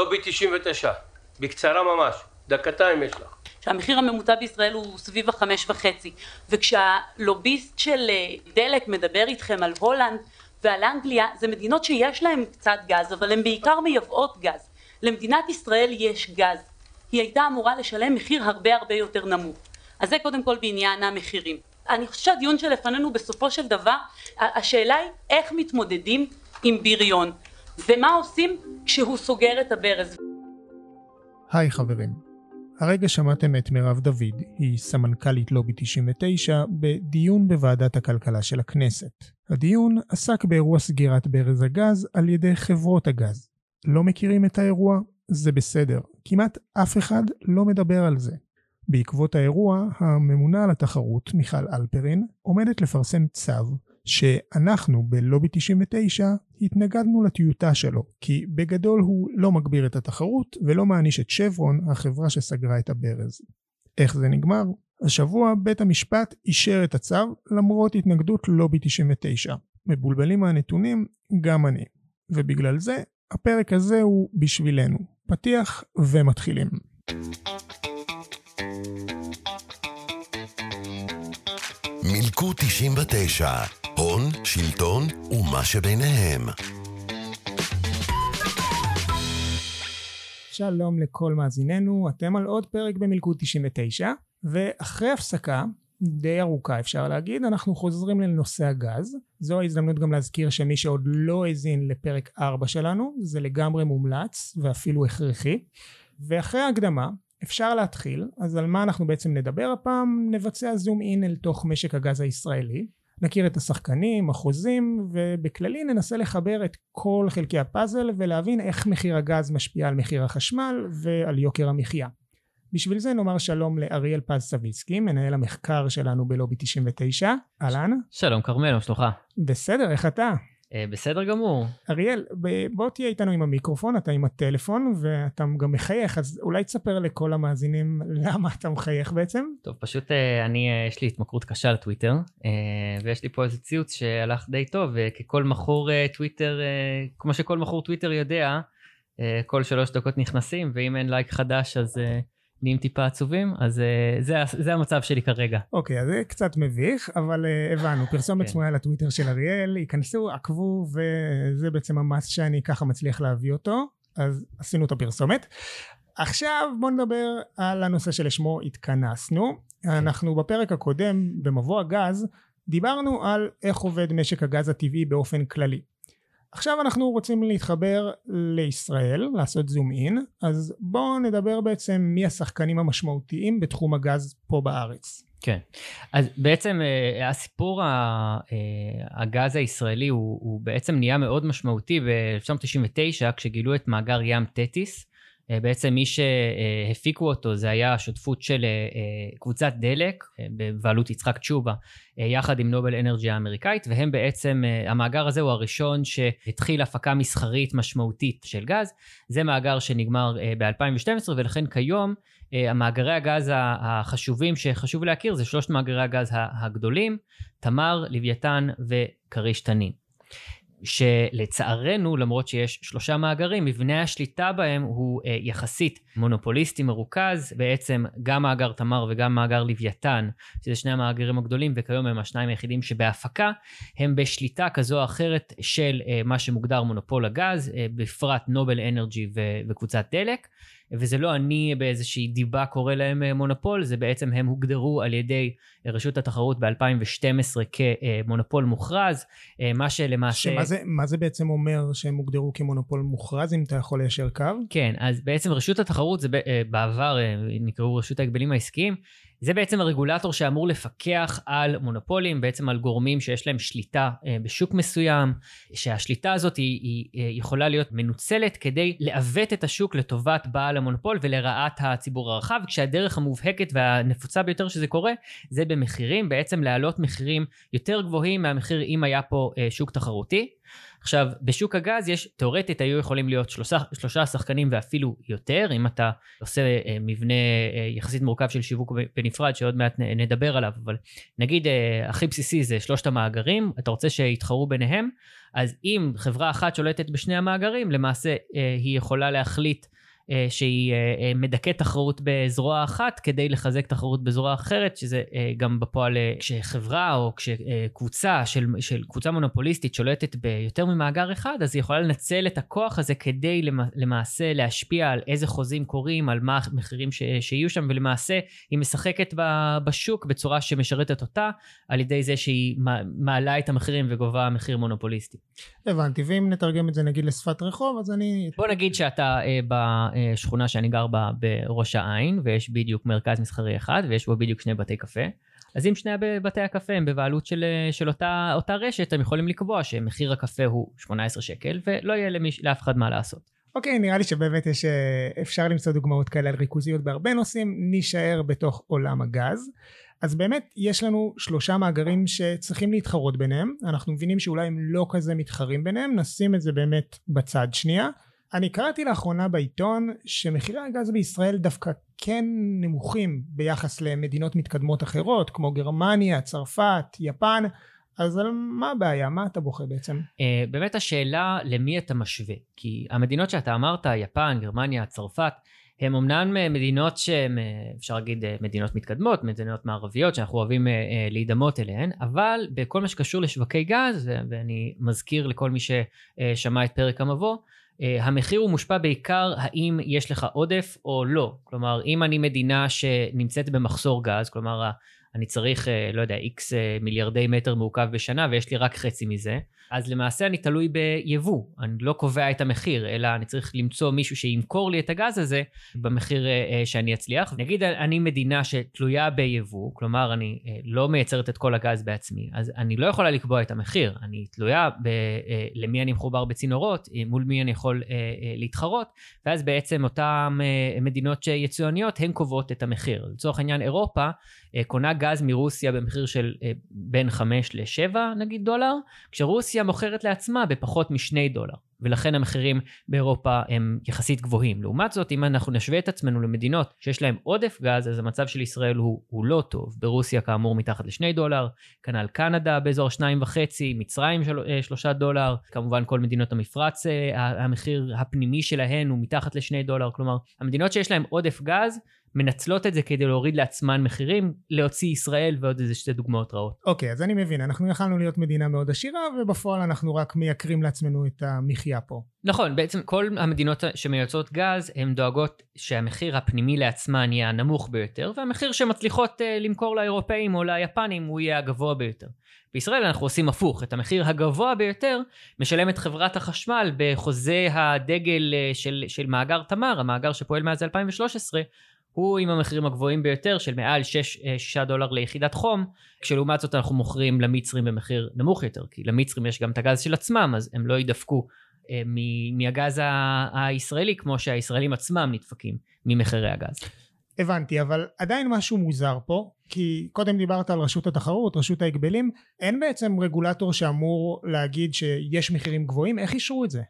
לובי 99, בקצרה ממש, דקתיים יש לך. שהמחיר הממוצע בישראל הוא סביב החמש וחצי. וכשהלוביסט של אה, דלק מדבר איתכם על הולנד ועל אנגליה זה מדינות שיש להן קצת גז אבל הן בעיקר מייבאות גז. למדינת ישראל יש גז. היא הייתה אמורה לשלם מחיר הרבה הרבה יותר נמוך. אז זה קודם כל בעניין המחירים. אני חושבת שהדיון שלפנינו בסופו של דבר השאלה היא איך מתמודדים עם בריון ומה עושים כשהוא סוגר את הברז היי חברים הרגע שמעתם את מירב דוד, היא סמנכ"לית לובי 99, בדיון בוועדת הכלכלה של הכנסת. הדיון עסק באירוע סגירת ברז הגז על ידי חברות הגז. לא מכירים את האירוע? זה בסדר. כמעט אף אחד לא מדבר על זה. בעקבות האירוע, הממונה על התחרות, מיכל אלפרין, עומדת לפרסם צו שאנחנו בלובי 99 התנגדנו לטיוטה שלו, כי בגדול הוא לא מגביר את התחרות ולא מעניש את שברון, החברה שסגרה את הברז. איך זה נגמר? השבוע בית המשפט אישר את הצו למרות התנגדות לובי 99. מבולבלים מהנתונים? גם אני. ובגלל זה הפרק הזה הוא בשבילנו. פתיח ומתחילים. מילקו 99 הון, שלטון ומה שביניהם. שלום לכל מאזיננו, אתם על עוד פרק במלכוד 99, ואחרי הפסקה, די ארוכה אפשר להגיד, אנחנו חוזרים לנושא הגז. זו ההזדמנות גם להזכיר שמי שעוד לא האזין לפרק 4 שלנו, זה לגמרי מומלץ ואפילו הכרחי. ואחרי ההקדמה, אפשר להתחיל, אז על מה אנחנו בעצם נדבר הפעם? נבצע זום אין אל תוך משק הגז הישראלי. נכיר את השחקנים, החוזים, ובכללי ננסה לחבר את כל חלקי הפאזל ולהבין איך מחיר הגז משפיע על מחיר החשמל ועל יוקר המחיה. בשביל זה נאמר שלום לאריאל פז סביצקי, מנהל המחקר שלנו בלובי 99. אהלן. שלום כרמל, מה שלומך? בסדר, איך אתה? אה, בסדר גמור. אריאל, בוא תהיה איתנו עם המיקרופון, אתה עם הטלפון ואתה גם מחייך, אז אולי תספר לכל המאזינים למה אתה מחייך בעצם? טוב, פשוט אה, אני, אה, יש לי התמכרות קשה לטוויטר, ויש לי פה איזה ציוץ שהלך די טוב, ככל מכור טוויטר, כמו שכל מכור טוויטר יודע, כל שלוש דקות נכנסים, ואם אין לייק חדש אז... נהיים טיפה עצובים, אז אה, זה, זה המצב שלי כרגע. אוקיי, אוקיי, אז זה קצת מביך, אבל אה, הבנו, פרסומת כן. סמויה לטוויטר של אריאל, ייכנסו, עקבו, וזה בעצם המס שאני ככה מצליח להביא אותו, אז עשינו את הפרסומת. עכשיו בואו נדבר על הנושא שלשמו התכנסנו. כן. אנחנו בפרק הקודם, במבוא הגז, דיברנו על איך עובד משק הגז הטבעי באופן כללי. עכשיו אנחנו רוצים להתחבר לישראל, לעשות זום אין, אז בואו נדבר בעצם מי השחקנים המשמעותיים בתחום הגז פה בארץ. כן, אז בעצם אה, הסיפור אה, הגז הישראלי הוא, הוא בעצם נהיה מאוד משמעותי ב-1999 כשגילו את מאגר ים תטיס אה, בעצם מי שהפיקו אותו זה היה השותפות של אה, אה, קבוצת דלק בבעלות יצחק תשובה יחד עם נובל אנרג'י האמריקאית והם בעצם המאגר הזה הוא הראשון שהתחיל הפקה מסחרית משמעותית של גז. זה מאגר שנגמר ב-2012 ולכן כיום המאגרי הגז החשובים שחשוב להכיר זה שלושת מאגרי הגז הגדולים תמר, לוויתן וכריש תנין שלצערנו, למרות שיש שלושה מאגרים, מבנה השליטה בהם הוא אה, יחסית מונופוליסטי מרוכז, בעצם גם מאגר תמר וגם מאגר לוויתן, שזה שני המאגרים הגדולים, וכיום הם השניים היחידים שבהפקה, הם בשליטה כזו או אחרת של אה, מה שמוגדר מונופול הגז, אה, בפרט נובל אנרג'י וקבוצת דלק. וזה לא אני באיזושהי דיבה קורא להם אה, מונופול, זה בעצם הם הוגדרו על ידי רשות התחרות ב-2012 כמונופול מוכרז, אה, מה שלמעשה... שמה זה, מה זה בעצם אומר שהם הוגדרו כמונופול מוכרז, אם אתה יכול ליישר קו? כן, אז בעצם רשות התחרות, זה אה, בעבר נקראו רשות ההגבלים העסקיים, זה בעצם הרגולטור שאמור לפקח על מונופולים, בעצם על גורמים שיש להם שליטה אה, בשוק מסוים, שהשליטה הזאת היא, היא אה, יכולה להיות מנוצלת כדי לעוות את השוק לטובת בעל המונופול ולרעת הציבור הרחב, כשהדרך המובהקת והנפוצה ביותר שזה קורה, זה במחירים, בעצם להעלות מחירים יותר גבוהים מהמחיר אם היה פה אה, שוק תחרותי. עכשיו, בשוק הגז יש, תאורטית היו יכולים להיות שלושה, שלושה שחקנים ואפילו יותר, אם אתה עושה אה, מבנה אה, יחסית מורכב של שיווק בנפרד, שעוד מעט נדבר עליו, אבל נגיד אה, הכי בסיסי זה שלושת המאגרים, אתה רוצה שיתחרו ביניהם, אז אם חברה אחת שולטת בשני המאגרים, למעשה אה, היא יכולה להחליט שהיא אה, אה, מדכאת תחרות בזרוע אחת כדי לחזק תחרות בזרוע אחרת, שזה גם בפועל כשחברה או כשקבוצה של, של קבוצה מונופוליסטית שולטת ביותר ממאגר אחד, אז היא יכולה לנצל את הכוח הזה כדי למעשה להשפיע על איזה חוזים קורים, על מה המחירים ש, שיהיו שם, ולמעשה היא משחקת בשוק בצורה שמשרתת אותה, על ידי זה שהיא מעלה את המחירים וגובה מחיר מונופוליסטי. הבנתי, ואם נתרגם את זה נגיד לשפת רחוב, אז אני... בוא נגיד שאתה אה, בשכונה שאני גר בה בראש העין, ויש בדיוק מרכז מסחרי אחד, ויש בו בדיוק שני בתי קפה. אז אם שני בתי הקפה הם בבעלות של, של אותה, אותה רשת, הם יכולים לקבוע שמחיר הקפה הוא 18 שקל, ולא יהיה למי, לאף אחד מה לעשות. אוקיי, נראה לי שבאמת יש, אה, אפשר למצוא דוגמאות כאלה על ריכוזיות בהרבה נושאים, נישאר בתוך עולם הגז. אז באמת יש לנו שלושה מאגרים שצריכים להתחרות ביניהם, אנחנו מבינים שאולי הם לא כזה מתחרים ביניהם, נשים את זה באמת בצד שנייה. אני קראתי לאחרונה בעיתון שמחירי הגז בישראל דווקא כן נמוכים ביחס למדינות מתקדמות אחרות כמו גרמניה, צרפת, יפן, אז על מה הבעיה? מה אתה בוכה בעצם? Uh, באמת השאלה למי אתה משווה, כי המדינות שאתה אמרת, יפן, גרמניה, צרפת, הן אמנם מדינות שהן, אפשר להגיד, מדינות מתקדמות, מדינות מערביות שאנחנו אוהבים להידמות אליהן, אבל בכל מה שקשור לשווקי גז, ואני מזכיר לכל מי ששמע את פרק המבוא, המחיר הוא מושפע בעיקר האם יש לך עודף או לא. כלומר, אם אני מדינה שנמצאת במחסור גז, כלומר, אני צריך, לא יודע, איקס מיליארדי מטר מעוקב בשנה ויש לי רק חצי מזה, אז למעשה אני תלוי ביבוא, אני לא קובע את המחיר, אלא אני צריך למצוא מישהו שימכור לי את הגז הזה במחיר uh, שאני אצליח. נגיד אני מדינה שתלויה ביבוא, כלומר אני uh, לא מייצרת את כל הגז בעצמי, אז אני לא יכולה לקבוע את המחיר, אני תלויה ב, למי אני מחובר בצינורות, מול מי אני יכול להתחרות, ואז בעצם אותן מדינות יצואניות הן קובעות את המחיר. לצורך העניין אירופה קונה גז מרוסיה במחיר של בין 5 ל-7 נגיד דולר, כשרוסיה רוסיה מוכרת לעצמה בפחות משני דולר, ולכן המחירים באירופה הם יחסית גבוהים. לעומת זאת, אם אנחנו נשווה את עצמנו למדינות שיש להן עודף גז, אז המצב של ישראל הוא, הוא לא טוב. ברוסיה כאמור מתחת לשני דולר, כנ"ל קנדה באזור שניים וחצי, מצרים של, אה, שלושה דולר, כמובן כל מדינות המפרץ, אה, המחיר הפנימי שלהן הוא מתחת לשני דולר, כלומר, המדינות שיש להן עודף גז, מנצלות את זה כדי להוריד לעצמן מחירים, להוציא ישראל ועוד איזה שתי דוגמאות רעות. אוקיי, okay, אז אני מבין, אנחנו יכלנו להיות מדינה מאוד עשירה, ובפועל אנחנו רק מייקרים לעצמנו את המחיה פה. נכון, בעצם כל המדינות שמייצרות גז, הן דואגות שהמחיר הפנימי לעצמן יהיה הנמוך ביותר, והמחיר שמצליחות uh, למכור לאירופאים או ליפנים הוא יהיה הגבוה ביותר. בישראל אנחנו עושים הפוך, את המחיר הגבוה ביותר משלמת חברת החשמל בחוזה הדגל uh, של, של מאגר תמר, המאגר שפועל מאז 2013, הוא עם המחירים הגבוהים ביותר של מעל 6, 6 אה, דולר ליחידת חום, כשלעומת זאת אנחנו מוכרים למצרים במחיר נמוך יותר, כי למצרים יש גם את הגז של עצמם, אז הם לא ידפקו אה, מהגז הישראלי כמו שהישראלים עצמם נדפקים ממחירי הגז. הבנתי, אבל עדיין משהו מוזר פה, כי קודם דיברת על רשות התחרות, רשות ההגבלים, אין בעצם רגולטור שאמור להגיד שיש מחירים גבוהים, איך אישרו את זה?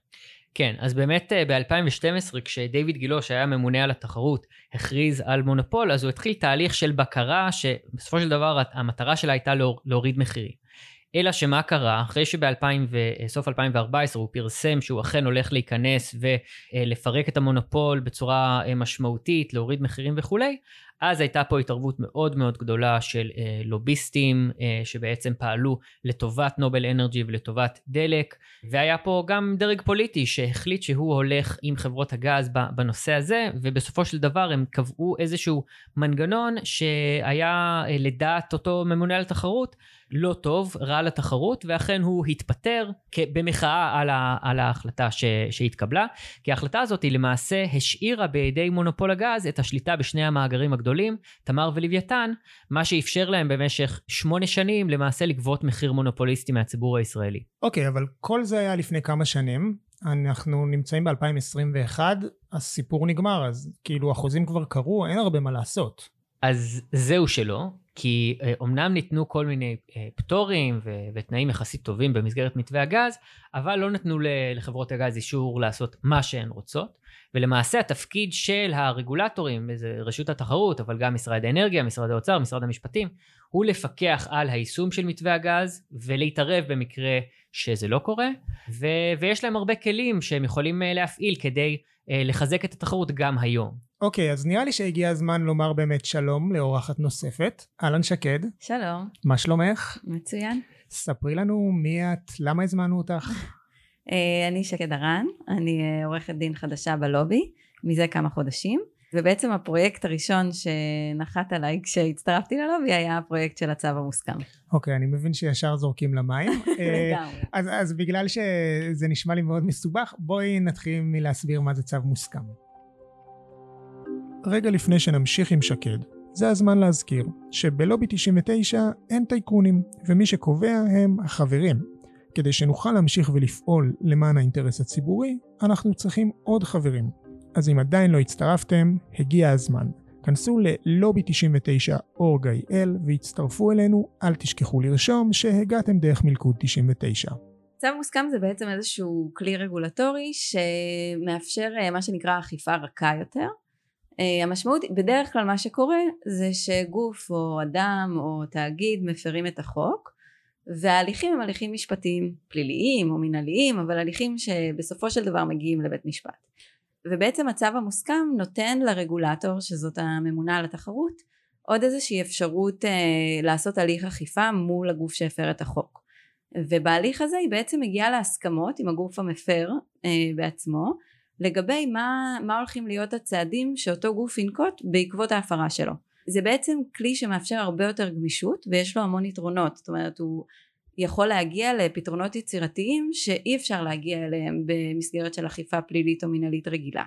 כן, אז באמת אה, ב-2012 כשדיוויד גילה שהיה ממונה על התחרות הכריז על מונופול אז הוא התחיל תהליך של בקרה שבסופו של דבר המטרה שלה הייתה להוריד מחירים. אלא שמה קרה אחרי שבסוף 2014 הוא פרסם שהוא אכן הולך להיכנס ולפרק את המונופול בצורה אה, משמעותית להוריד מחירים וכולי אז הייתה פה התערבות מאוד מאוד גדולה של אה, לוביסטים אה, שבעצם פעלו לטובת נובל אנרגי ולטובת דלק והיה פה גם דרג פוליטי שהחליט שהוא הולך עם חברות הגז בנושא הזה ובסופו של דבר הם קבעו איזשהו מנגנון שהיה אה, לדעת אותו ממונה על התחרות לא טוב, רע לתחרות, ואכן הוא התפטר במחאה על, על ההחלטה ש, שהתקבלה, כי ההחלטה הזאת היא למעשה השאירה בידי מונופול הגז את השליטה בשני המאגרים הגדולים, תמר ולוויתן, מה שאפשר להם במשך שמונה שנים למעשה לגבות מחיר מונופוליסטי מהציבור הישראלי. אוקיי, okay, אבל כל זה היה לפני כמה שנים. אנחנו נמצאים ב-2021, הסיפור נגמר, אז כאילו החוזים כבר קרו, אין הרבה מה לעשות. אז זהו שלא, כי אומנם ניתנו כל מיני פטורים ו- ותנאים יחסית טובים במסגרת מתווה הגז, אבל לא נתנו לחברות הגז אישור לעשות מה שהן רוצות, ולמעשה התפקיד של הרגולטורים, זה רשות התחרות, אבל גם משרד האנרגיה, משרד האוצר, משרד המשפטים, הוא לפקח על היישום של מתווה הגז ולהתערב במקרה שזה לא קורה, ו- ויש להם הרבה כלים שהם יכולים להפעיל כדי לחזק את התחרות גם היום. אוקיי, אז נראה לי שהגיע הזמן לומר באמת שלום לאורחת נוספת. אהלן שקד. שלום. מה שלומך? מצוין. ספרי לנו מי את, למה הזמנו אותך? אני שקד הרן, אני עורכת דין חדשה בלובי, מזה כמה חודשים. ובעצם הפרויקט הראשון שנחת עליי כשהצטרפתי ללובי היה הפרויקט של הצו המוסכם. אוקיי, okay, אני מבין שישר זורקים למים. לגמרי. אז, אז בגלל שזה נשמע לי מאוד מסובך, בואי נתחיל מלהסביר מה זה צו מוסכם. רגע לפני שנמשיך עם שקד, זה הזמן להזכיר שבלובי 99 אין טייקונים, ומי שקובע הם החברים. כדי שנוכל להמשיך ולפעול למען האינטרס הציבורי, אנחנו צריכים עוד חברים. אז אם עדיין לא הצטרפתם, הגיע הזמן. כנסו ללובי 99 org.il והצטרפו אלינו, אל תשכחו לרשום שהגעתם דרך מלכוד 99. צו מוסכם זה בעצם איזשהו כלי רגולטורי שמאפשר מה שנקרא אכיפה רכה יותר. המשמעות, בדרך כלל מה שקורה זה שגוף או אדם או תאגיד מפרים את החוק וההליכים הם הליכים משפטיים פליליים או מנהליים אבל הליכים שבסופו של דבר מגיעים לבית משפט. ובעצם הצו המוסכם נותן לרגולטור שזאת הממונה על התחרות עוד איזושהי אפשרות אה, לעשות הליך אכיפה מול הגוף שהפר את החוק. ובהליך הזה היא בעצם מגיעה להסכמות עם הגוף המפר אה, בעצמו לגבי מה, מה הולכים להיות הצעדים שאותו גוף ינקוט בעקבות ההפרה שלו זה בעצם כלי שמאפשר הרבה יותר גמישות ויש לו המון יתרונות זאת אומרת הוא יכול להגיע לפתרונות יצירתיים שאי אפשר להגיע אליהם במסגרת של אכיפה פלילית או מנהלית רגילה.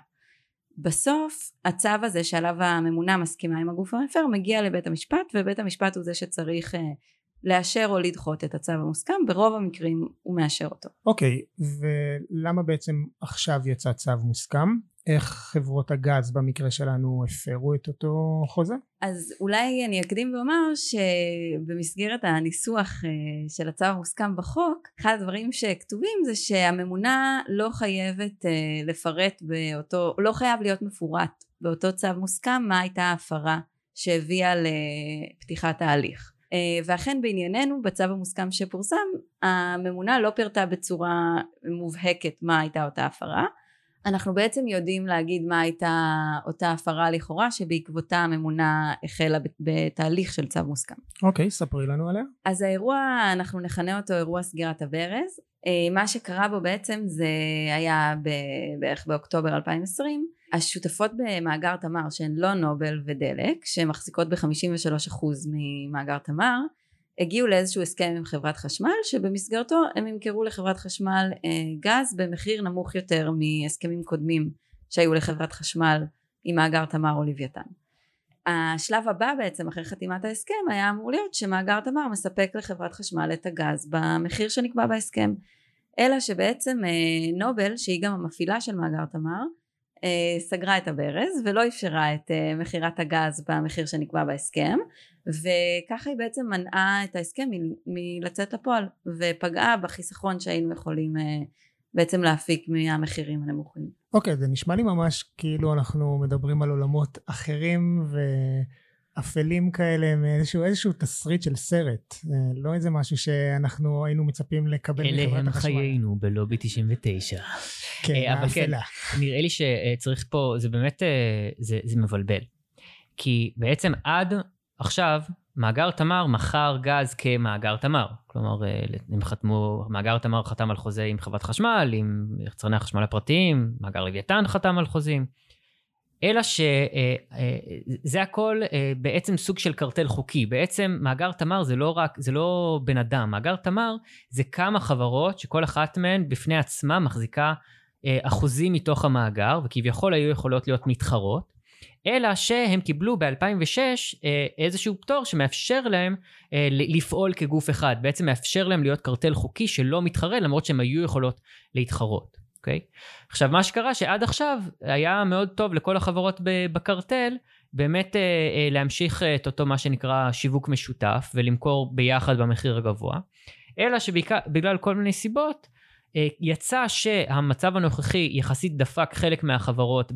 בסוף הצו הזה שעליו הממונה מסכימה עם הגוף המפר מגיע לבית המשפט ובית המשפט הוא זה שצריך לאשר או לדחות את הצו המוסכם ברוב המקרים הוא מאשר אותו. אוקיי okay, ולמה בעצם עכשיו יצא צו מוסכם? איך חברות הגז במקרה שלנו הפרו את אותו חוזה? אז אולי אני אקדים ואומר שבמסגרת הניסוח של הצו המוסכם בחוק אחד הדברים שכתובים זה שהממונה לא חייבת לפרט באותו לא חייב להיות מפורט באותו צו מוסכם מה הייתה ההפרה שהביאה לפתיחת ההליך ואכן בענייננו בצו המוסכם שפורסם הממונה לא פירטה בצורה מובהקת מה הייתה אותה הפרה אנחנו בעצם יודעים להגיד מה הייתה אותה הפרה לכאורה שבעקבותה הממונה החלה בתהליך של צו מוסכם. אוקיי, okay, ספרי לנו עליה. אז האירוע, אנחנו נכנה אותו אירוע סגירת הברז. מה שקרה בו בעצם זה היה בערך באוקטובר 2020. השותפות במאגר תמר שהן לא נובל ודלק שמחזיקות ב-53% ממאגר תמר הגיעו לאיזשהו הסכם עם חברת חשמל שבמסגרתו הם ימכרו לחברת חשמל אה, גז במחיר נמוך יותר מהסכמים קודמים שהיו לחברת חשמל עם מאגר תמר או לוויתן. השלב הבא בעצם אחרי חתימת ההסכם היה אמור להיות שמאגר תמר מספק לחברת חשמל את הגז במחיר שנקבע בהסכם אלא שבעצם אה, נובל שהיא גם המפעילה של מאגר תמר סגרה את הברז ולא אפשרה את אה, מכירת הגז במחיר שנקבע בהסכם וככה היא בעצם מנעה את ההסכם מלצאת לפועל ופגעה בחיסכון שהיינו יכולים אה, בעצם להפיק מהמחירים הנמוכים. אוקיי okay, זה נשמע לי ממש כאילו אנחנו מדברים על עולמות אחרים ואפלים כאלה מאיזשהו איזשהו תסריט של סרט לא איזה משהו שאנחנו היינו מצפים לקבל אלה הם חיינו בלובי 99. כן, אבל כן, נראה לי שצריך פה זה באמת זה, זה מבלבל כי בעצם עד עכשיו, מאגר תמר מכר גז כמאגר תמר. כלומר, הם חתמו, מאגר תמר חתם על חוזה עם חברת חשמל, עם יצרני החשמל הפרטיים, מאגר לוויתן חתם על חוזים. אלא שזה הכל בעצם סוג של קרטל חוקי. בעצם מאגר תמר זה לא רק, זה לא בן אדם. מאגר תמר זה כמה חברות שכל אחת מהן בפני עצמה מחזיקה אחוזים מתוך המאגר, וכביכול היו יכולות להיות מתחרות. אלא שהם קיבלו ב-2006 איזשהו פטור שמאפשר להם לפעול כגוף אחד, בעצם מאפשר להם להיות קרטל חוקי שלא מתחרה למרות שהם היו יכולות להתחרות, אוקיי? עכשיו מה שקרה שעד עכשיו היה מאוד טוב לכל החברות בקרטל באמת אה, אה, להמשיך את אותו מה שנקרא שיווק משותף ולמכור ביחד במחיר הגבוה, אלא שבגלל כל מיני סיבות אה, יצא שהמצב הנוכחי יחסית דפק חלק מהחברות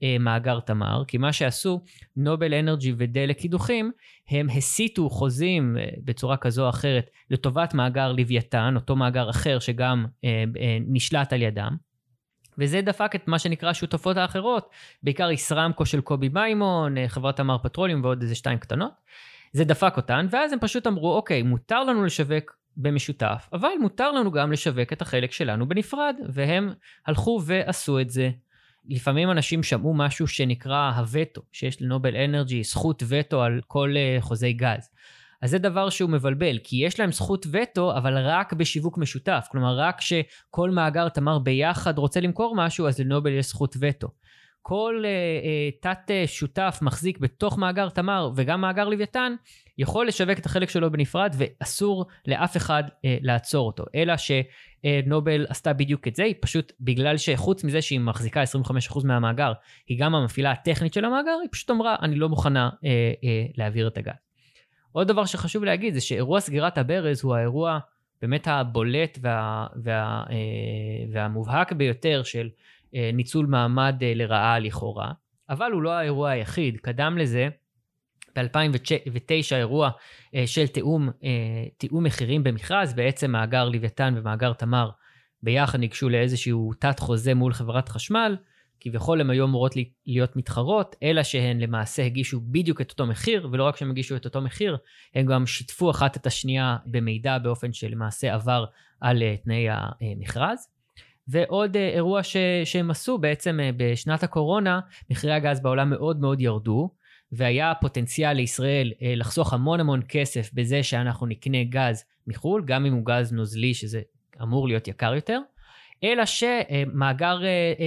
במאגר תמר, כי מה שעשו נובל אנרג'י ודלק קידוחים, הם הסיטו חוזים אה, בצורה כזו או אחרת לטובת מאגר לוויתן, אותו מאגר אחר שגם אה, נשלט על ידם. וזה דפק את מה שנקרא שותפות האחרות, בעיקר ישראמקו של קובי מימון, חברת תמר פטרוליום ועוד איזה שתיים קטנות. זה דפק אותן, ואז הם פשוט אמרו, אוקיי, מותר לנו לשווק במשותף, אבל מותר לנו גם לשווק את החלק שלנו בנפרד, והם הלכו ועשו את זה. לפעמים אנשים שמעו משהו שנקרא הווטו, שיש לנובל אנרג'י זכות וטו על כל uh, חוזי גז. אז זה דבר שהוא מבלבל, כי יש להם זכות וטו, אבל רק בשיווק משותף. כלומר, רק כשכל מאגר תמר ביחד רוצה למכור משהו, אז לנובל יש זכות וטו. כל uh, uh, תת uh, שותף מחזיק בתוך מאגר תמר וגם מאגר לוויתן, יכול לשווק את החלק שלו בנפרד ואסור לאף אחד uh, לעצור אותו. אלא שנובל עשתה בדיוק את זה, היא פשוט בגלל שחוץ מזה שהיא מחזיקה 25% מהמאגר, היא גם המפעילה הטכנית של המאגר, היא פשוט אמרה, אני לא מוכנה uh, uh, להעביר את הגז. עוד דבר שחשוב להגיד זה שאירוע סגירת הברז הוא האירוע באמת הבולט וה, וה, uh, והמובהק ביותר של אה, ניצול מעמד אה, לרעה לכאורה, אבל הוא לא האירוע היחיד. קדם לזה, ב-2009 אירוע אה, של תיאום, תיאום מחירים במכרז, בעצם מאגר לוויתן ומאגר תמר ביחד ניגשו לאיזשהו תת חוזה מול חברת חשמל, כביכול הן היו אמורות להיות מתחרות, אלא שהן למעשה הגישו בדיוק את אותו מחיר, ולא רק שהן הגישו את אותו מחיר, הן גם שיתפו אחת את השנייה במידע באופן שלמעשה עבר על תנאי המכרז. ועוד אה, אירוע ש, שהם עשו בעצם אה, בשנת הקורונה, מחירי הגז בעולם מאוד מאוד ירדו, והיה פוטנציאל לישראל אה, לחסוך המון המון כסף בזה שאנחנו נקנה גז מחו"ל, גם אם הוא גז נוזלי, שזה אמור להיות יקר יותר. אלא שמאגר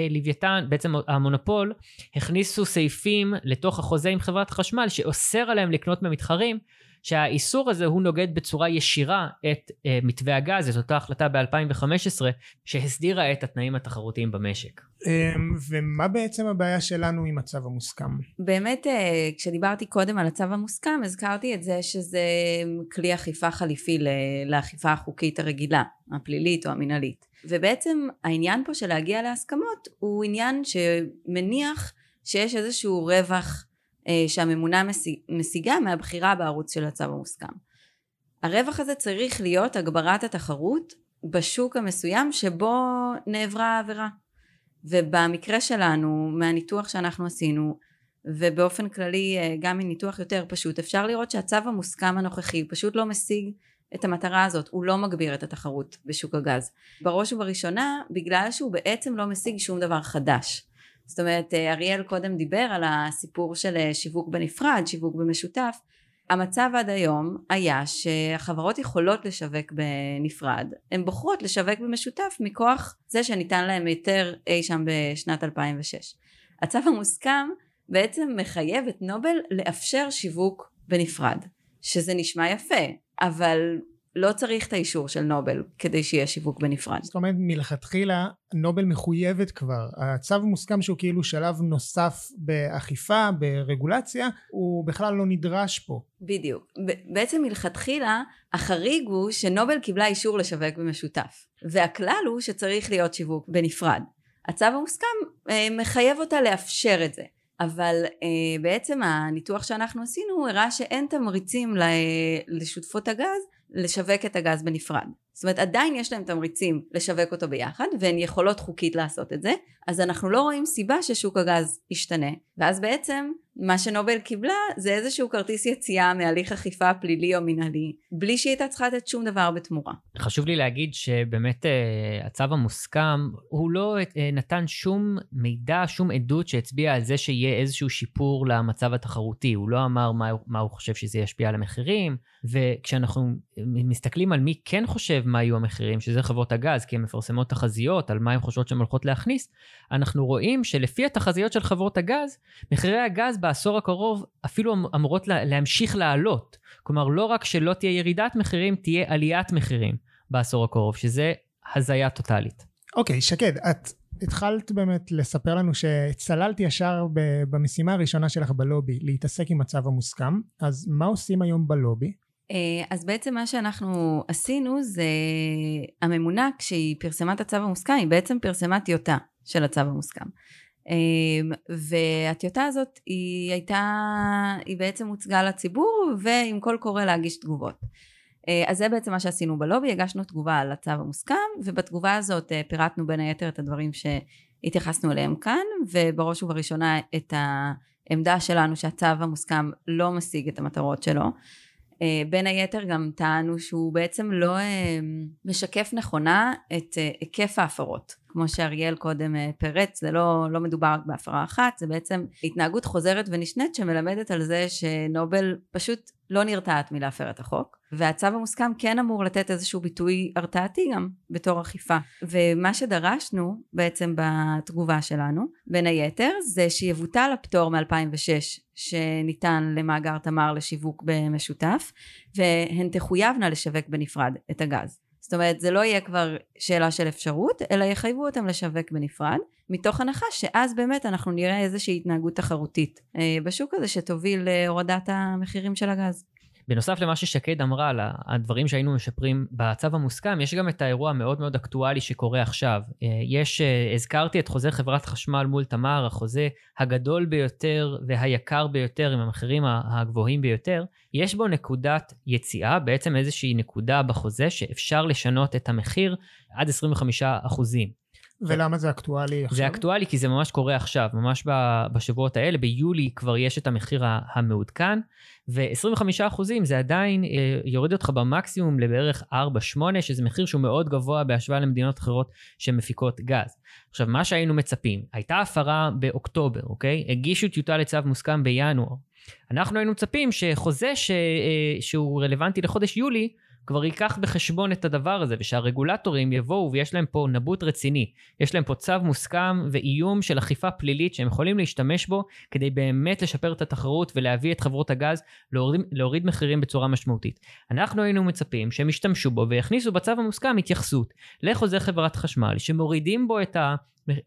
לוויתן, בעצם המונופול, הכניסו סעיפים לתוך החוזה עם חברת חשמל שאוסר עליהם לקנות ממתחרים, שהאיסור הזה הוא נוגד בצורה ישירה את uh, מתווה הגז, את אותה החלטה ב-2015 שהסדירה את התנאים התחרותיים במשק. אמ, ומה בעצם הבעיה שלנו עם הצו המוסכם? באמת אה, כשדיברתי קודם על הצו המוסכם הזכרתי את זה שזה כלי אכיפה חליפי לאכיפה החוקית הרגילה, הפלילית או המינהלית. ובעצם העניין פה של להגיע להסכמות הוא עניין שמניח שיש איזשהו רווח אה, שהממונה משיגה מהבחירה בערוץ של הצו המוסכם. הרווח הזה צריך להיות הגברת התחרות בשוק המסוים שבו נעברה העבירה. ובמקרה שלנו, מהניתוח שאנחנו עשינו, ובאופן כללי אה, גם מניתוח יותר פשוט, אפשר לראות שהצו המוסכם הנוכחי פשוט לא משיג את המטרה הזאת, הוא לא מגביר את התחרות בשוק הגז. בראש ובראשונה, בגלל שהוא בעצם לא משיג שום דבר חדש. זאת אומרת אה, אריאל קודם דיבר על הסיפור של אה, שיווק בנפרד, שיווק במשותף המצב עד היום היה שהחברות יכולות לשווק בנפרד, הן בוחרות לשווק במשותף מכוח זה שניתן להם היתר אי שם בשנת 2006. הצו המוסכם בעצם מחייב את נובל לאפשר שיווק בנפרד, שזה נשמע יפה, אבל לא צריך את האישור של נובל כדי שיהיה שיווק בנפרד. זאת אומרת מלכתחילה נובל מחויבת כבר, הצו מוסכם שהוא כאילו שלב נוסף באכיפה, ברגולציה, הוא בכלל לא נדרש פה. בדיוק. בעצם מלכתחילה החריג הוא שנובל קיבלה אישור לשווק במשותף, והכלל הוא שצריך להיות שיווק בנפרד. הצו המוסכם אה, מחייב אותה לאפשר את זה. אבל אה, בעצם הניתוח שאנחנו עשינו הראה שאין תמריצים לשותפות הגז לשווק את הגז בנפרד. זאת אומרת עדיין יש להם תמריצים לשווק אותו ביחד והן יכולות חוקית לעשות את זה אז אנחנו לא רואים סיבה ששוק הגז ישתנה ואז בעצם מה שנובל קיבלה זה איזשהו כרטיס יציאה מהליך אכיפה פלילי או מנהלי בלי שהיא הייתה צריכה לתת שום דבר בתמורה. חשוב לי להגיד שבאמת uh, הצו המוסכם הוא לא uh, נתן שום מידע שום עדות שהצביע על זה שיהיה איזשהו שיפור למצב התחרותי הוא לא אמר מה, מה הוא חושב שזה ישפיע על המחירים וכשאנחנו מסתכלים על מי כן חושב מה יהיו המחירים, שזה חברות הגז, כי הן מפרסמות תחזיות על מה הן חושבות שהן הולכות להכניס, אנחנו רואים שלפי התחזיות של חברות הגז, מחירי הגז בעשור הקרוב אפילו אמ-, אמורות לה, להמשיך לעלות. כלומר, לא רק שלא תהיה ירידת מחירים, תהיה עליית מחירים בעשור הקרוב, שזה הזיה טוטאלית. אוקיי, okay, שקד, את התחלת באמת לספר לנו שצללת ישר במשימה הראשונה שלך בלובי, להתעסק עם הצו המוסכם, אז מה עושים היום בלובי? אה, אז בעצם מה שאנחנו עשינו זה, הממונה כשהיא פרסמה את הצו המוסכם, היא בעצם פרסמה טיוטה של הצו המוסכם. אה, והטיוטה הזאת היא הייתה, היא בעצם הוצגה לציבור ועם קול קורא להגיש תגובות. אה, אז זה בעצם מה שעשינו בלובי, הגשנו תגובה על הצו המוסכם ובתגובה הזאת פירטנו בין היתר את הדברים שהתייחסנו אליהם כאן ובראש ובראשונה את העמדה שלנו שהצו המוסכם לא משיג את המטרות שלו. אה, בין היתר גם טענו שהוא בעצם לא משקף נכונה את היקף ההפרות. כמו שאריאל קודם פירט, זה לא, לא מדובר רק בהפרה אחת, זה בעצם התנהגות חוזרת ונשנית שמלמדת על זה שנובל פשוט לא נרתעת מלהפר את החוק. והצו המוסכם כן אמור לתת איזשהו ביטוי הרתעתי גם בתור אכיפה. ומה שדרשנו בעצם בתגובה שלנו, בין היתר, זה שיבוטל הפטור מ-2006 שניתן למאגר תמר לשיווק במשותף, והן תחויבנה לשווק בנפרד את הגז. זאת אומרת זה לא יהיה כבר שאלה של אפשרות אלא יחייבו אותם לשווק בנפרד מתוך הנחה שאז באמת אנחנו נראה איזושהי התנהגות תחרותית אה, בשוק הזה שתוביל להורדת המחירים של הגז. בנוסף למה ששקד אמרה על הדברים שהיינו משפרים בצו המוסכם, יש גם את האירוע המאוד מאוד אקטואלי שקורה עכשיו. אה, יש, אה, הזכרתי את חוזה חברת חשמל מול תמר, החוזה הגדול ביותר והיקר ביותר עם המחירים הגבוהים ביותר. יש בו נקודת יציאה, בעצם איזושהי נקודה בחוזה שאפשר לשנות את המחיר עד 25 אחוזים. ולמה זה אקטואלי עכשיו? זה אקטואלי כי זה ממש קורה עכשיו, ממש בשבועות האלה, ביולי כבר יש את המחיר המעודכן, ו-25% זה עדיין אה, יוריד אותך במקסימום לבערך 4-8, שזה מחיר שהוא מאוד גבוה בהשוואה למדינות אחרות שמפיקות גז. עכשיו, מה שהיינו מצפים, הייתה הפרה באוקטובר, אוקיי? הגישו טיוטה לצו מוסכם בינואר. אנחנו היינו מצפים שחוזה ש... אה, שהוא רלוונטי לחודש יולי, כבר ייקח בחשבון את הדבר הזה, ושהרגולטורים יבואו ויש להם פה נבוט רציני. יש להם פה צו מוסכם ואיום של אכיפה פלילית שהם יכולים להשתמש בו כדי באמת לשפר את התחרות ולהביא את חברות הגז להוריד, להוריד מחירים בצורה משמעותית. אנחנו היינו מצפים שהם ישתמשו בו ויכניסו בצו המוסכם התייחסות לחוזה חברת חשמל שמורידים בו את ה...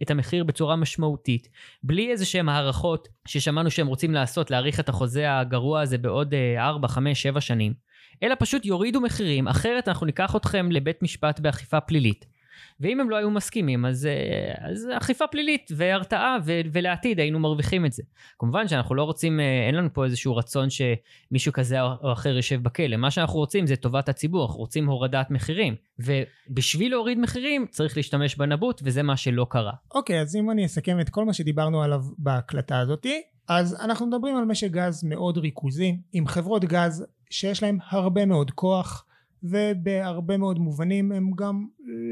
את המחיר בצורה משמעותית, בלי איזה שהם הערכות ששמענו שהם רוצים לעשות, להאריך את החוזה הגרוע הזה בעוד 4, 5, 7 שנים. אלא פשוט יורידו מחירים, אחרת אנחנו ניקח אתכם לבית משפט באכיפה פלילית. ואם הם לא היו מסכימים, אז, אה, אז אכיפה פלילית והרתעה, ו, ולעתיד היינו מרוויחים את זה. כמובן שאנחנו לא רוצים, אה, אין לנו פה איזשהו רצון שמישהו כזה או אחר יושב בכלא. מה שאנחנו רוצים זה טובת הציבור, אנחנו רוצים הורדת מחירים. ובשביל להוריד מחירים צריך להשתמש בנבוט, וזה מה שלא קרה. אוקיי, okay, אז אם אני אסכם את כל מה שדיברנו עליו בהקלטה הזאתי, אז אנחנו מדברים על משק גז מאוד ריכוזי, עם חברות גז שיש להם הרבה מאוד כוח ובהרבה מאוד מובנים הם גם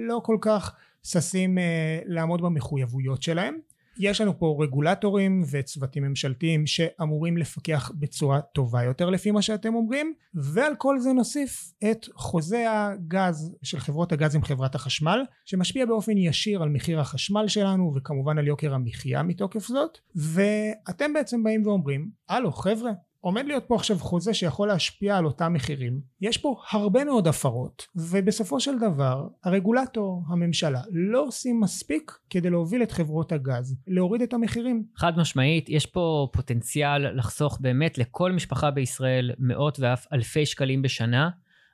לא כל כך ששים אה, לעמוד במחויבויות שלהם. יש לנו פה רגולטורים וצוותים ממשלתיים שאמורים לפקח בצורה טובה יותר לפי מה שאתם אומרים ועל כל זה נוסיף את חוזה הגז של חברות הגז עם חברת החשמל שמשפיע באופן ישיר על מחיר החשמל שלנו וכמובן על יוקר המחיה מתוקף זאת. ואתם בעצם באים ואומרים הלו חבר'ה עומד להיות פה עכשיו חוזה שיכול להשפיע על אותם מחירים. יש פה הרבה מאוד הפרות ובסופו של דבר הרגולטור הממשלה לא עושים מספיק כדי להוביל את חברות הגז להוריד את המחירים. חד משמעית יש פה פוטנציאל לחסוך באמת לכל משפחה בישראל מאות ואף אלפי שקלים בשנה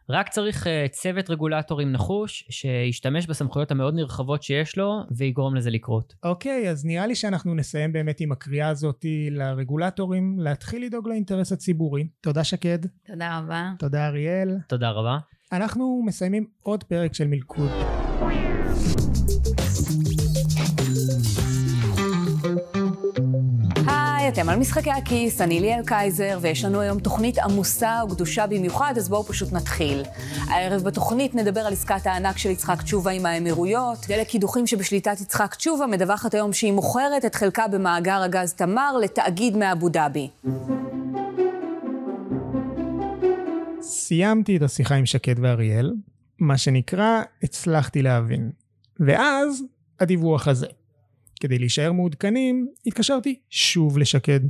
רק צריך uh, צוות רגולטורים נחוש שישתמש בסמכויות המאוד נרחבות שיש לו ויגרום לזה לקרות. אוקיי, okay, אז נראה לי שאנחנו נסיים באמת עם הקריאה הזאת לרגולטורים להתחיל לדאוג לאינטרס הציבורי. תודה שקד. תודה רבה. תודה אריאל. תודה רבה. אנחנו מסיימים עוד פרק של מלכוד. אתם על משחקי הכיס, אני ליאל קייזר, ויש לנו היום תוכנית עמוסה וגדושה במיוחד, אז בואו פשוט נתחיל. הערב בתוכנית נדבר על עסקת הענק של יצחק תשובה עם האמירויות. דלק קידוחים שבשליטת יצחק תשובה מדווחת היום שהיא מוכרת את חלקה במאגר הגז תמר לתאגיד מאבו דאבי. סיימתי את השיחה עם שקד ואריאל, מה שנקרא, הצלחתי להבין. ואז, הדיווח הזה. כדי להישאר מעודכנים, התקשרתי שוב לשקד.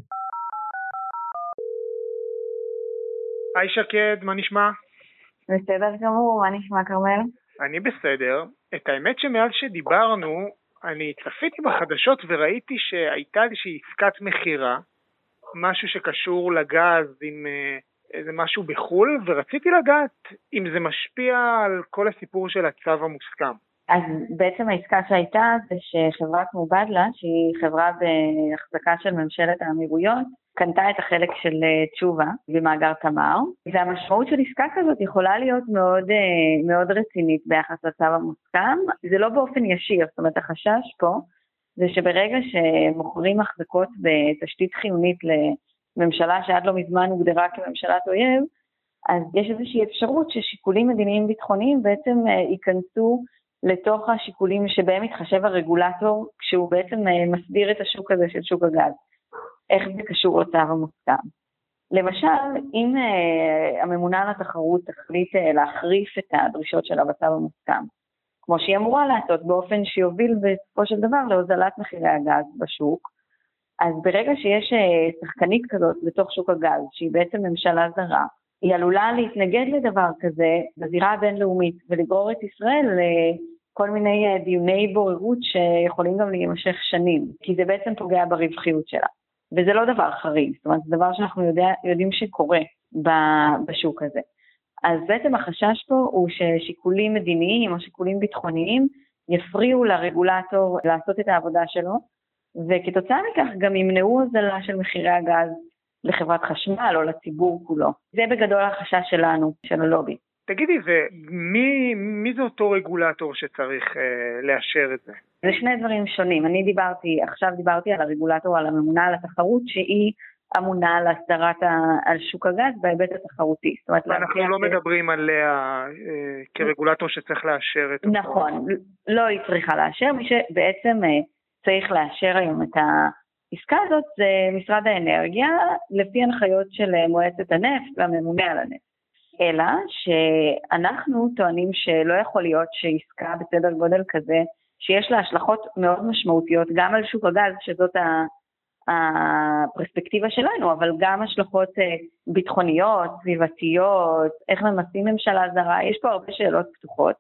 היי שקד, מה נשמע? בסדר גמור, מה נשמע כרמל? אני בסדר. את האמת שמאז שדיברנו, אני צפיתי בחדשות וראיתי שהייתה איזושהי עסקת מכירה, משהו שקשור לגז עם אה, איזה משהו בחו"ל, ורציתי לדעת אם זה משפיע על כל הסיפור של הצו המוסכם. אז בעצם העסקה שהייתה זה שחברת מובדלה, שהיא חברה בהחזקה של ממשלת האמירויות, קנתה את החלק של אה, תשובה במאגר תמר, והמשמעות של עסקה כזאת יכולה להיות מאוד, אה, מאוד רצינית ביחס לצו המוסכם. זה לא באופן ישיר, זאת אומרת החשש פה זה שברגע שמוכרים החזקות בתשתית חיונית לממשלה שעד לא מזמן הוגדרה כממשלת אויב, אז יש איזושהי אפשרות ששיקולים מדיניים ביטחוניים בעצם אה, ייכנסו לתוך השיקולים שבהם מתחשב הרגולטור כשהוא בעצם מסדיר את השוק הזה של שוק הגז. איך זה קשור לצו המוסכם. למשל, אם uh, הממונה על התחרות תחליט uh, להחריף את הדרישות שלה בצו המוסכם, כמו שהיא אמורה לעשות באופן שיוביל בסופו של דבר להוזלת מחירי הגז בשוק, אז ברגע שיש uh, שחקנית כזאת בתוך שוק הגז, שהיא בעצם ממשלה זרה, היא עלולה להתנגד לדבר כזה בזירה הבינלאומית ולגרור את ישראל לכל מיני דיוני בוררות שיכולים גם להימשך שנים, כי זה בעצם פוגע ברווחיות שלה. וזה לא דבר חריג, זאת אומרת, זה דבר שאנחנו יודע, יודעים שקורה בשוק הזה. אז בעצם החשש פה הוא ששיקולים מדיניים או שיקולים ביטחוניים יפריעו לרגולטור לעשות את העבודה שלו, וכתוצאה מכך גם ימנעו הוזלה של מחירי הגז לחברת חשמל או לציבור כולו. זה בגדול החשש שלנו, של הלובי. תגידי, ומי מי זה אותו רגולטור שצריך אה, לאשר את זה? זה שני דברים שונים. אני דיברתי, עכשיו דיברתי על הרגולטור, על הממונה על התחרות, שהיא אמונה על הסדרת ה, על שוק הגז בהיבט התחרותי. זאת אומרת, אנחנו לא מדברים עליה אה, כרגולטור שצריך לאשר את אותו. נכון, לא היא צריכה לאשר, מי שבעצם אה, צריך לאשר היום את העסקה הזאת זה משרד האנרגיה, לפי הנחיות של אה, מועצת הנפט והממונה על הנפט. אלא שאנחנו טוענים שלא יכול להיות שעסקה בסדר גודל כזה, שיש לה השלכות מאוד משמעותיות גם על שוק הגז, שזאת הפרספקטיבה שלנו, אבל גם השלכות אה, ביטחוניות, סביבתיות, איך ממסים ממשלה זרה, יש פה הרבה שאלות פתוחות.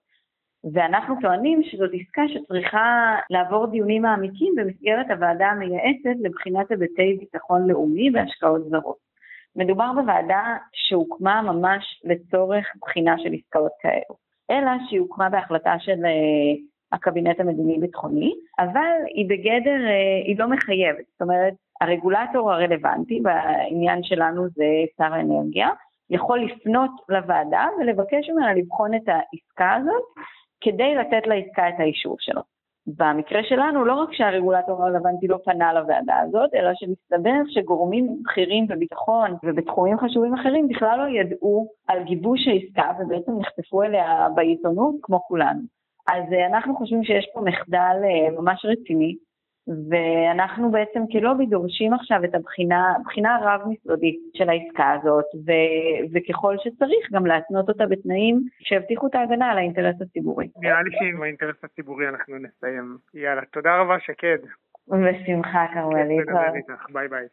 ואנחנו טוענים שזאת עסקה שצריכה לעבור דיונים מעמיקים במסגרת הוועדה המייעצת לבחינת היבטי ביטחון לאומי והשקעות זרות. מדובר בוועדה שהוקמה ממש לצורך בחינה של עסקאות כאלו, אלא שהיא הוקמה בהחלטה של אה, הקבינט המדיני-ביטחוני, אבל היא בגדר, אה, היא לא מחייבת, זאת אומרת, הרגולטור הרלוונטי בעניין שלנו זה שר האנרגיה, יכול לפנות לוועדה ולבקש ממנה לבחון את העסקה הזאת כדי לתת לעסקה את האישור שלו. במקרה שלנו, לא רק שהרגולטור הרלוונטי לא פנה לוועדה הזאת, אלא שמסתבר שגורמים בכירים בביטחון ובתחומים חשובים אחרים בכלל לא ידעו על גיבוש העסקה ובעצם נחשפו אליה בעיתונות כמו כולנו. אז אה, אנחנו חושבים שיש פה מחדל אה, ממש רציני ואנחנו בעצם כלובי דורשים עכשיו את הבחינה, בחינה רב-משרדית של העסקה הזאת, ו, וככל שצריך גם להתנות אותה בתנאים שיבטיחו את ההגנה על האינטרס הציבורי. נראה לי שעם האינטרס הציבורי אנחנו נסיים. יאללה, תודה רבה שקד. בשמחה כרמל, להתראות. ביי ביי.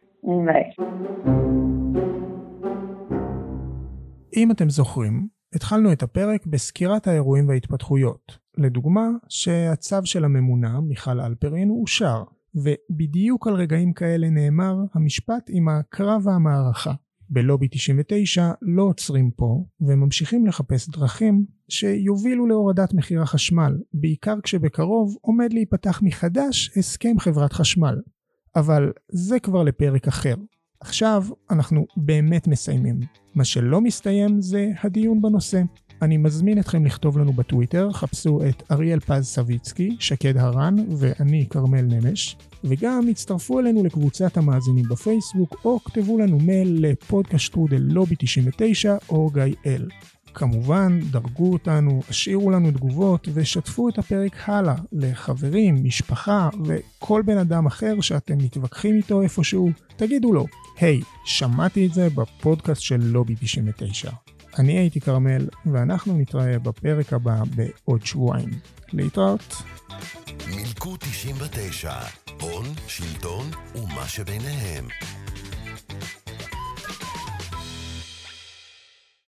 ביי. אם אתם זוכרים, התחלנו את הפרק בסקירת האירועים וההתפתחויות. לדוגמה, שהצו של הממונה, מיכל אלפרין, אושר, ובדיוק על רגעים כאלה נאמר המשפט עם הקרב והמערכה. בלובי 99 לא עוצרים פה, וממשיכים לחפש דרכים שיובילו להורדת מחיר החשמל, בעיקר כשבקרוב עומד להיפתח מחדש הסכם חברת חשמל. אבל זה כבר לפרק אחר. עכשיו אנחנו באמת מסיימים. מה שלא מסתיים זה הדיון בנושא. אני מזמין אתכם לכתוב לנו בטוויטר, חפשו את אריאל פז סביצקי, שקד הרן ואני כרמל נמש, וגם הצטרפו אלינו לקבוצת המאזינים בפייסבוק, או כתבו לנו מייל לפודקאסטרודל לובי 99 או גיא אל. כמובן, דרגו אותנו, השאירו לנו תגובות ושתפו את הפרק הלאה לחברים, משפחה וכל בן אדם אחר שאתם מתווכחים איתו איפשהו, תגידו לו, היי, hey, שמעתי את זה בפודקאסט של לובי 99. אני הייתי כרמל, ואנחנו נתראה בפרק הבא בעוד שבועיים. להתראות. מילקו 99, הון, שלטון ומה שביניהם.